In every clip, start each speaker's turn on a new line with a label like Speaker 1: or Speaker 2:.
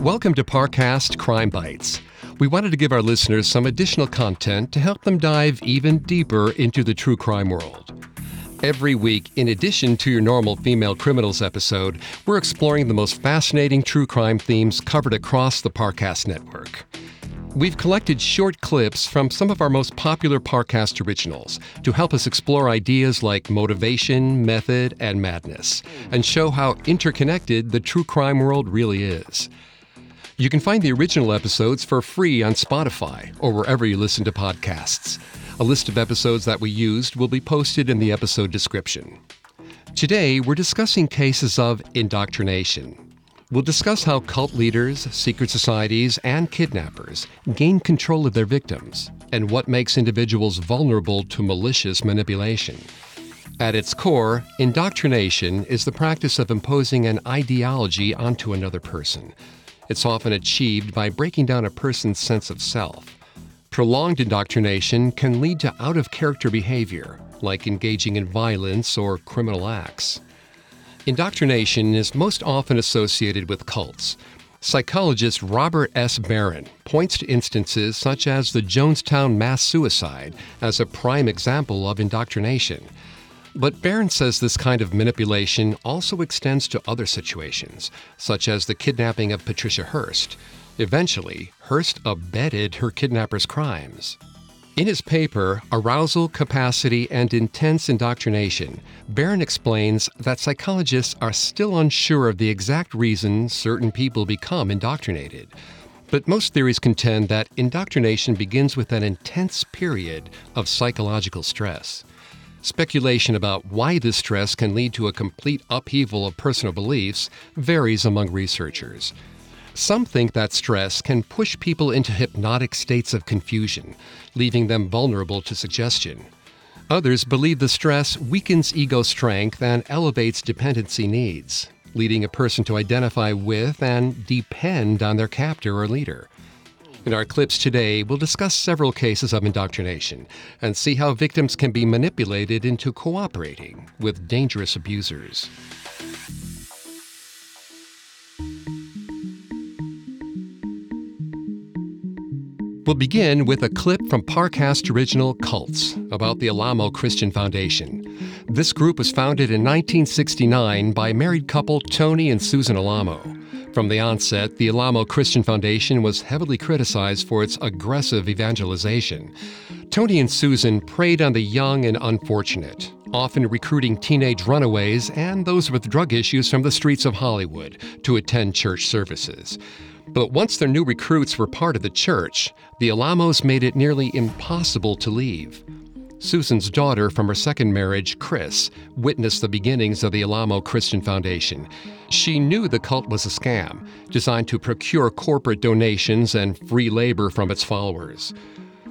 Speaker 1: Welcome to Parcast Crime Bites. We wanted to give our listeners some additional content to help them dive even deeper into the true crime world. Every week, in addition to your normal female criminals episode, we're exploring the most fascinating true crime themes covered across the Parcast network. We've collected short clips from some of our most popular Parcast originals to help us explore ideas like motivation, method, and madness, and show how interconnected the true crime world really is. You can find the original episodes for free on Spotify or wherever you listen to podcasts. A list of episodes that we used will be posted in the episode description. Today, we're discussing cases of indoctrination. We'll discuss how cult leaders, secret societies, and kidnappers gain control of their victims and what makes individuals vulnerable to malicious manipulation. At its core, indoctrination is the practice of imposing an ideology onto another person it's often achieved by breaking down a person's sense of self. Prolonged indoctrination can lead to out of character behavior, like engaging in violence or criminal acts. Indoctrination is most often associated with cults. Psychologist Robert S. Baron points to instances such as the Jonestown mass suicide as a prime example of indoctrination. But Baron says this kind of manipulation also extends to other situations, such as the kidnapping of Patricia Hearst. Eventually, Hearst abetted her kidnapper's crimes. In his paper, Arousal, Capacity, and Intense Indoctrination, Baron explains that psychologists are still unsure of the exact reason certain people become indoctrinated. But most theories contend that indoctrination begins with an intense period of psychological stress. Speculation about why this stress can lead to a complete upheaval of personal beliefs varies among researchers. Some think that stress can push people into hypnotic states of confusion, leaving them vulnerable to suggestion. Others believe the stress weakens ego strength and elevates dependency needs, leading a person to identify with and depend on their captor or leader. In our clips today, we'll discuss several cases of indoctrination and see how victims can be manipulated into cooperating with dangerous abusers. We'll begin with a clip from Parcast original Cults about the Alamo Christian Foundation. This group was founded in 1969 by married couple Tony and Susan Alamo. From the onset, the Alamo Christian Foundation was heavily criticized for its aggressive evangelization. Tony and Susan preyed on the young and unfortunate, often recruiting teenage runaways and those with drug issues from the streets of Hollywood to attend church services. But once their new recruits were part of the church, the Alamos made it nearly impossible to leave. Susan's daughter from her second marriage, Chris, witnessed the beginnings of the Alamo Christian Foundation. She knew the cult was a scam, designed to procure corporate donations and free labor from its followers.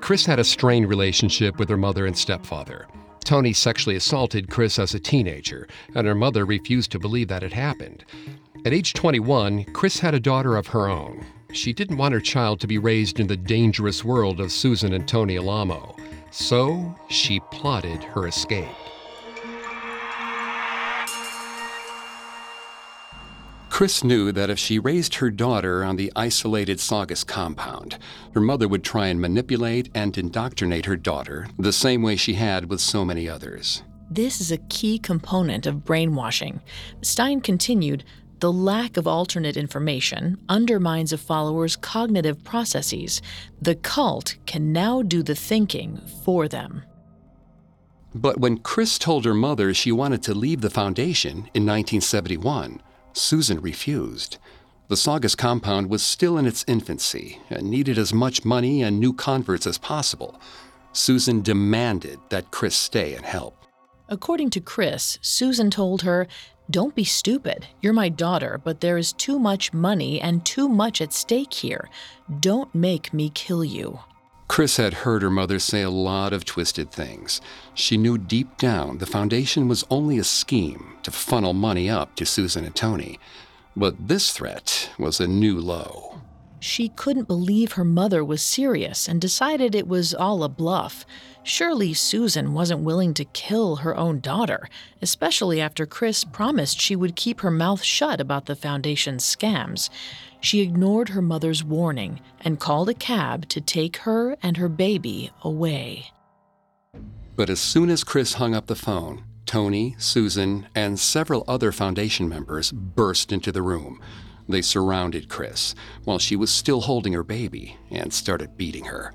Speaker 1: Chris had a strained relationship with her mother and stepfather. Tony sexually assaulted Chris as a teenager, and her mother refused to believe that it happened. At age 21, Chris had a daughter of her own. She didn't want her child to be raised in the dangerous world of Susan and Tony Alamo. So she plotted her escape. Chris knew that if she raised her daughter on the isolated Saugus compound, her mother would try and manipulate and indoctrinate her daughter the same way she had with so many others.
Speaker 2: This is a key component of brainwashing. Stein continued the lack of alternate information undermines a follower's cognitive processes. The cult can now do the thinking for them.
Speaker 1: But when Chris told her mother she wanted to leave the foundation in 1971, Susan refused. The Saugus compound was still in its infancy and needed as much money and new converts as possible. Susan demanded that Chris stay and help.
Speaker 2: According to Chris, Susan told her, Don't be stupid. You're my daughter, but there is too much money and too much at stake here. Don't make me kill you.
Speaker 1: Chris had heard her mother say a lot of twisted things. She knew deep down the foundation was only a scheme to funnel money up to Susan and Tony. But this threat was a new low.
Speaker 2: She couldn't believe her mother was serious and decided it was all a bluff. Surely Susan wasn't willing to kill her own daughter, especially after Chris promised she would keep her mouth shut about the Foundation's scams. She ignored her mother's warning and called a cab to take her and her baby away.
Speaker 1: But as soon as Chris hung up the phone, Tony, Susan, and several other Foundation members burst into the room. They surrounded Chris while she was still holding her baby and started beating her.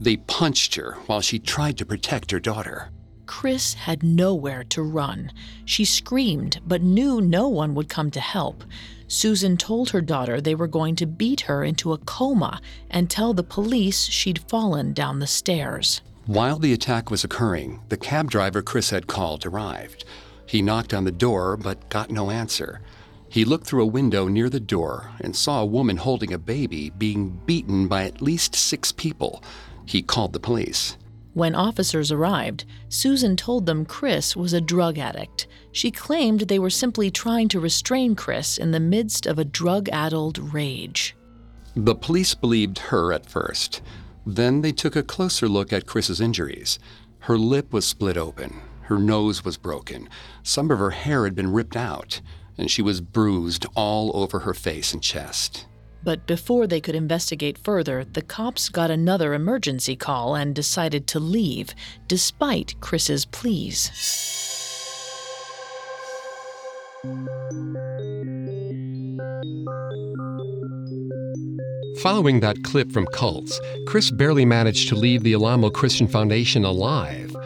Speaker 1: They punched her while she tried to protect her daughter.
Speaker 2: Chris had nowhere to run. She screamed, but knew no one would come to help. Susan told her daughter they were going to beat her into a coma and tell the police she'd fallen down the stairs.
Speaker 1: While the attack was occurring, the cab driver Chris had called arrived. He knocked on the door but got no answer. He looked through a window near the door and saw a woman holding a baby being beaten by at least six people. He called the police.
Speaker 2: When officers arrived, Susan told them Chris was a drug addict. She claimed they were simply trying to restrain Chris in the midst of a drug addled rage.
Speaker 1: The police believed her at first. Then they took a closer look at Chris's injuries. Her lip was split open, her nose was broken, some of her hair had been ripped out, and she was bruised all over her face and chest.
Speaker 2: But before they could investigate further, the cops got another emergency call and decided to leave, despite Chris's pleas.
Speaker 1: Following that clip from Cults, Chris barely managed to leave the Alamo Christian Foundation alive.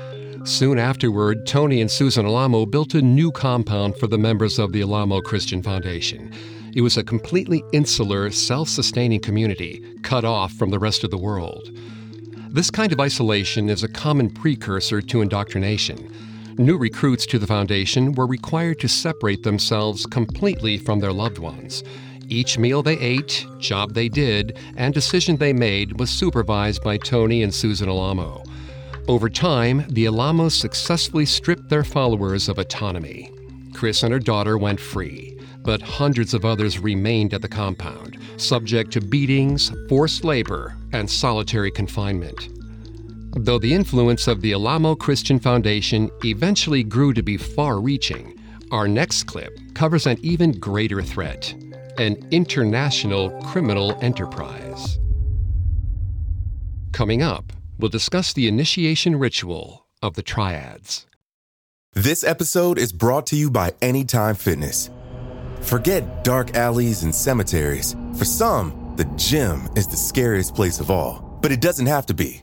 Speaker 1: Soon afterward, Tony and Susan Alamo built a new compound for the members of the Alamo Christian Foundation. It was a completely insular, self sustaining community, cut off from the rest of the world. This kind of isolation is a common precursor to indoctrination. New recruits to the Foundation were required to separate themselves completely from their loved ones. Each meal they ate, job they did, and decision they made was supervised by Tony and Susan Alamo. Over time, the Alamos successfully stripped their followers of autonomy. Chris and her daughter went free but hundreds of others remained at the compound, subject to beatings, forced labor, and solitary confinement. Though the influence of the Alamo Christian Foundation eventually grew to be far reaching, our next clip covers an even greater threat an international criminal enterprise. Coming up, we'll discuss the initiation ritual of the Triads.
Speaker 3: This episode is brought to you by Anytime Fitness. Forget dark alleys and cemeteries. For some, the gym is the scariest place of all, but it doesn't have to be.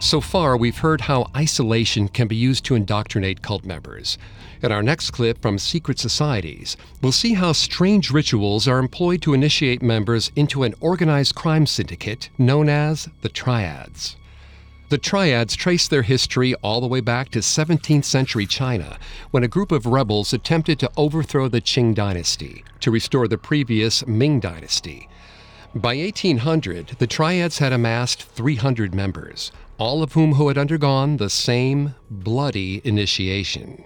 Speaker 1: So far, we've heard how isolation can be used to indoctrinate cult members. In our next clip from Secret Societies, we'll see how strange rituals are employed to initiate members into an organized crime syndicate known as the Triads. The Triads trace their history all the way back to 17th century China, when a group of rebels attempted to overthrow the Qing dynasty to restore the previous Ming dynasty. By 1800, the Triads had amassed 300 members, all of whom who had undergone the same bloody initiation.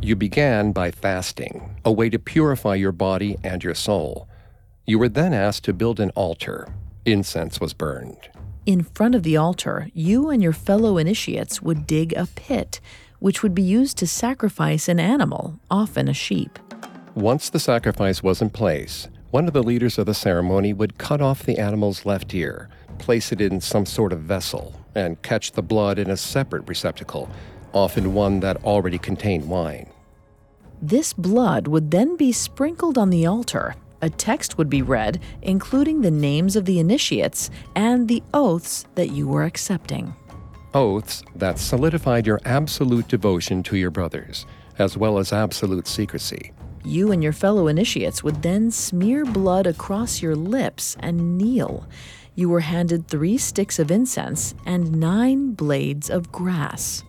Speaker 1: You began by fasting, a way to purify your body and your soul. You were then asked to build an altar. Incense was burned.
Speaker 2: In front of the altar, you and your fellow initiates would dig a pit, which would be used to sacrifice an animal, often a sheep.
Speaker 1: Once the sacrifice was in place, one of the leaders of the ceremony would cut off the animal's left ear, place it in some sort of vessel, and catch the blood in a separate receptacle. often one that already contained wine.
Speaker 2: This blood would then be sprinkled on the altar. A text would be read, including the names of the initiates and the oaths that you were accepting.
Speaker 1: Oaths that solidified your absolute devotion to your brothers, as well as absolute secrecy.
Speaker 2: You and your fellow initiates would then smear blood across your lips and kneel. You were handed three sticks of incense and nine blades of grass.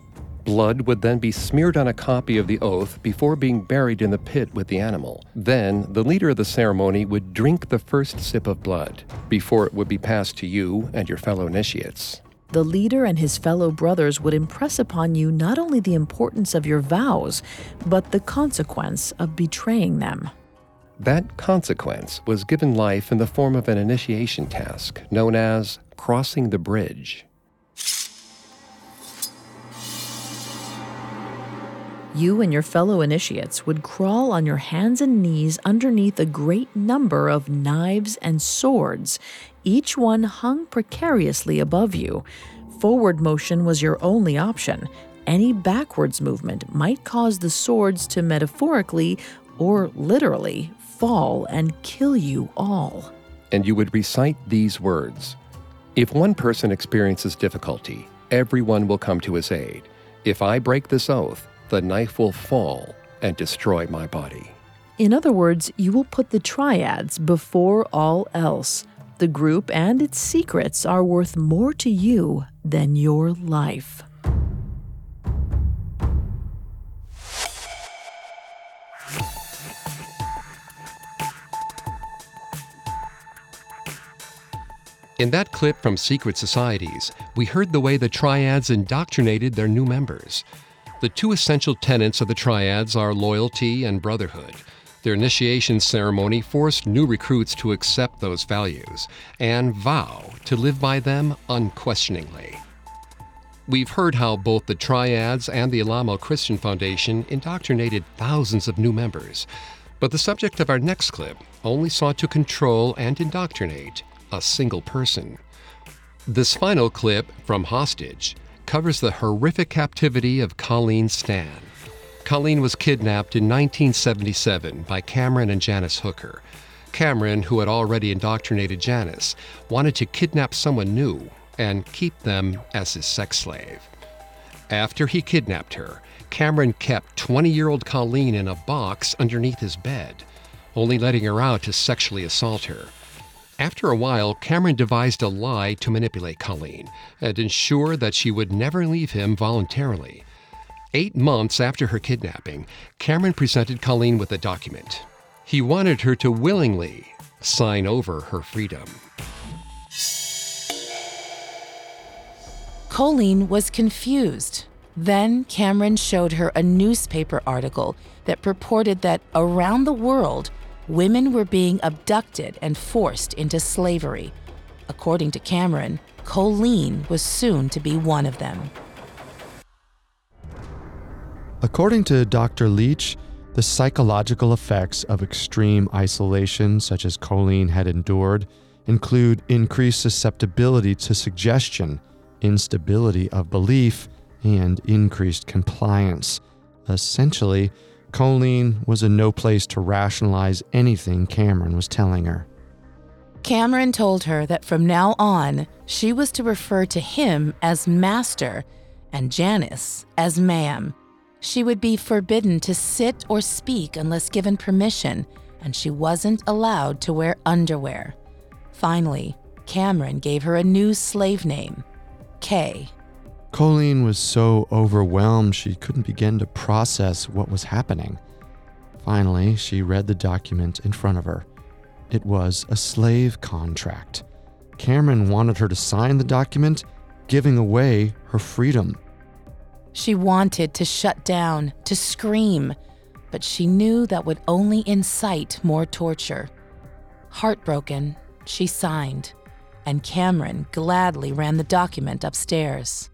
Speaker 1: Blood would then be smeared on a copy of the oath before being buried in the pit with the animal. Then, the leader of the ceremony would drink the first sip of blood before it would be passed to you and your fellow initiates.
Speaker 2: The leader and his fellow brothers would impress upon you not only the importance of your vows, but the consequence of betraying them.
Speaker 1: That consequence was given life in the form of an initiation task known as crossing the bridge.
Speaker 2: You and your fellow initiates would crawl on your hands and knees underneath a great number of knives and swords, each one hung precariously above you. Forward motion was your only option. Any backwards movement might cause the swords to metaphorically or literally fall and kill you all.
Speaker 1: And you would recite these words If one person experiences difficulty, everyone will come to his aid. If I break this oath, the knife will fall and destroy my body.
Speaker 2: In other words, you will put the triads before all else. The group and its secrets are worth more to you than your life.
Speaker 1: In that clip from Secret Societies, we heard the way the triads indoctrinated their new members. The two essential tenets of the triads are loyalty and brotherhood. Their initiation ceremony forced new recruits to accept those values and vow to live by them unquestioningly. We've heard how both the Triads and the Alamo Christian Foundation indoctrinated thousands of new members, but the subject of our next clip only sought to control and indoctrinate a single person. This final clip from Hostage covers the horrific captivity of Colleen Stan. Colleen was kidnapped in 1977 by Cameron and Janice Hooker. Cameron, who had already indoctrinated Janice, wanted to kidnap someone new and keep them as his sex slave. After he kidnapped her, Cameron kept 20 year old Colleen in a box underneath his bed, only letting her out to sexually assault her. After a while, Cameron devised a lie to manipulate Colleen and ensure that she would never leave him voluntarily. Eight months after her kidnapping, Cameron presented Colleen with a document. He wanted her to willingly sign over her freedom.
Speaker 4: Colleen was confused. Then Cameron showed her a newspaper article that purported that around the world, women were being abducted and forced into slavery. According to Cameron, Colleen was soon to be one of them.
Speaker 5: According to Dr. Leach, the psychological effects of extreme isolation, such as Colleen had endured, include increased susceptibility to suggestion, instability of belief, and increased compliance. Essentially, Colleen was in no place to rationalize anything Cameron was telling her.
Speaker 4: Cameron told her that from now on, she was to refer to him as master and Janice as ma'am. She would be forbidden to sit or speak unless given permission, and she wasn't allowed to wear underwear. Finally, Cameron gave her a new slave name, Kay.
Speaker 5: Colleen was so overwhelmed she couldn't begin to process what was happening. Finally, she read the document in front of her. It was a slave contract. Cameron wanted her to sign the document, giving away her freedom.
Speaker 4: She wanted to shut down, to scream, but she knew that would only incite more torture. Heartbroken, she signed, and Cameron gladly ran the document upstairs.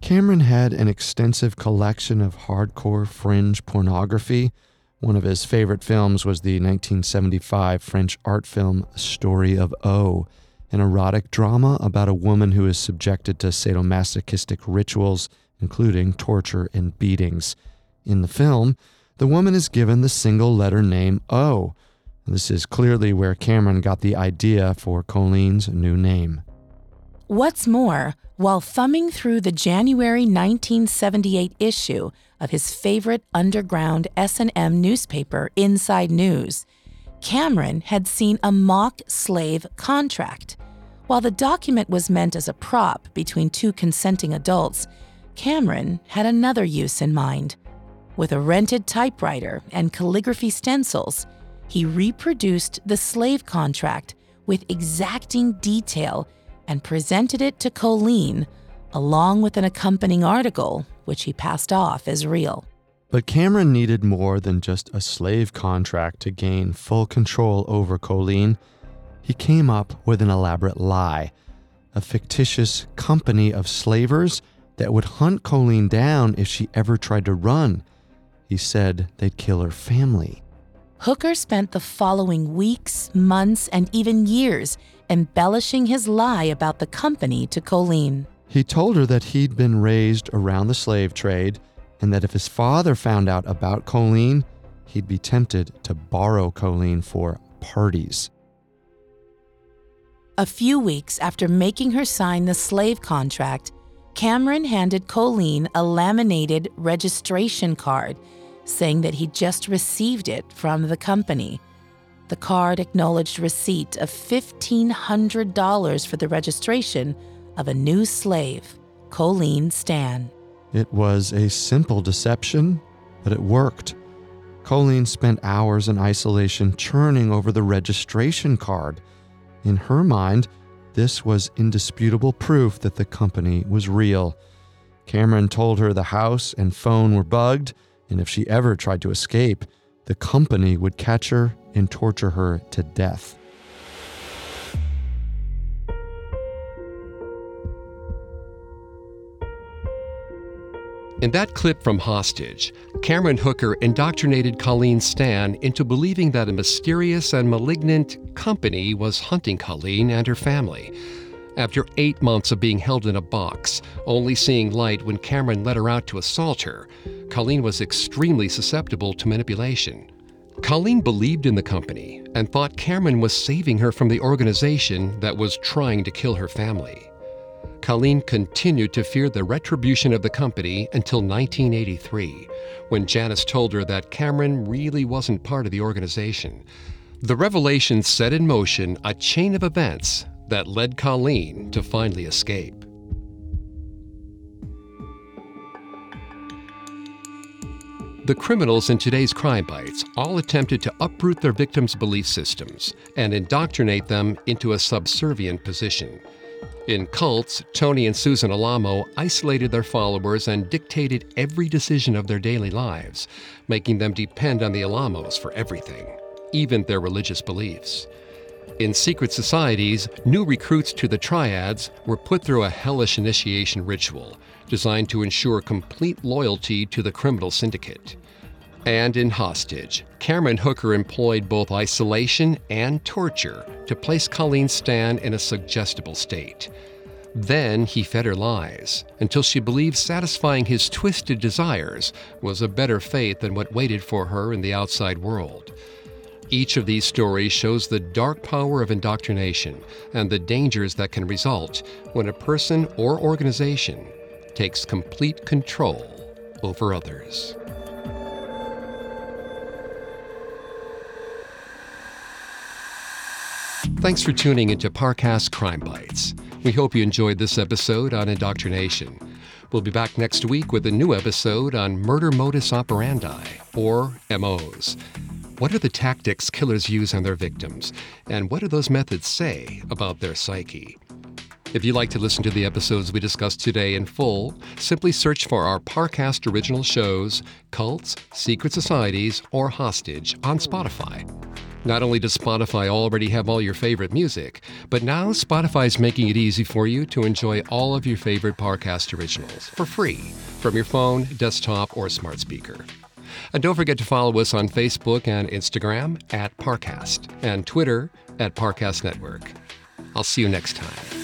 Speaker 5: Cameron had an extensive collection of hardcore fringe pornography. One of his favorite films was the 1975 French art film Story of O, an erotic drama about a woman who is subjected to sadomasochistic rituals including torture and beatings. In the film, the woman is given the single letter name O. This is clearly where Cameron got the idea for Colleen's new name.
Speaker 4: What's more, while thumbing through the January 1978 issue of his favorite underground S&M newspaper, Inside News, Cameron had seen a mock slave contract. While the document was meant as a prop between two consenting adults, Cameron had another use in mind. With a rented typewriter and calligraphy stencils, he reproduced the slave contract with exacting detail and presented it to Colleen, along with an accompanying article, which he passed off as real.
Speaker 5: But Cameron needed more than just a slave contract to gain full control over Colleen. He came up with an elaborate lie a fictitious company of slavers that would hunt Colleen down if she ever tried to run. He said they'd kill her family.
Speaker 4: Hooker spent the following weeks, months, and even years embellishing his lie about the company to Colleen.
Speaker 5: He told her that he'd been raised around the slave trade and that if his father found out about Colleen, he'd be tempted to borrow Colleen for parties.
Speaker 4: A few weeks after making her sign the slave contract, Cameron handed Colleen a laminated registration card saying that he just received it from the company. The card acknowledged receipt of $1,500 for the registration of a new slave, Colleen Stan.
Speaker 5: It was a simple deception, but it worked. Colleen spent hours in isolation churning over the registration card. In her mind, this was indisputable proof that the company was real. Cameron told her the house and phone were bugged, and if she ever tried to escape, the company would catch her and torture her to death.
Speaker 1: In that clip from Hostage, Cameron Hooker indoctrinated Colleen Stan into believing that a mysterious and malignant company was hunting Colleen and her family. After eight months of being held in a box, only seeing light when Cameron let her out to assault her, Colleen was extremely susceptible to manipulation. Colleen believed in the company and thought Cameron was saving her from the organization that was trying to kill her family. Colleen continued to fear the retribution of the company until 1983, when Janice told her that Cameron really wasn't part of the organization. The revelation set in motion a chain of events that led Colleen to finally escape. The criminals in today's crime bites all attempted to uproot their victims' belief systems and indoctrinate them into a subservient position. In cults, Tony and Susan Alamo isolated their followers and dictated every decision of their daily lives, making them depend on the Alamos for everything, even their religious beliefs. In secret societies, new recruits to the triads were put through a hellish initiation ritual designed to ensure complete loyalty to the criminal syndicate. And in Hostage, Cameron Hooker employed both isolation and torture to place Colleen Stan in a suggestible state. Then he fed her lies until she believed satisfying his twisted desires was a better fate than what waited for her in the outside world. Each of these stories shows the dark power of indoctrination and the dangers that can result when a person or organization takes complete control over others. Thanks for tuning into Parcast Crime Bites. We hope you enjoyed this episode on indoctrination. We'll be back next week with a new episode on murder modus operandi, or MOs. What are the tactics killers use on their victims, and what do those methods say about their psyche? If you'd like to listen to the episodes we discussed today in full, simply search for our Parcast original shows, Cults, Secret Societies, or Hostage on Spotify. Not only does Spotify already have all your favorite music, but now Spotify's making it easy for you to enjoy all of your favorite Parcast originals for free from your phone, desktop, or smart speaker. And don't forget to follow us on Facebook and Instagram at Parcast and Twitter at Parcast Network. I'll see you next time.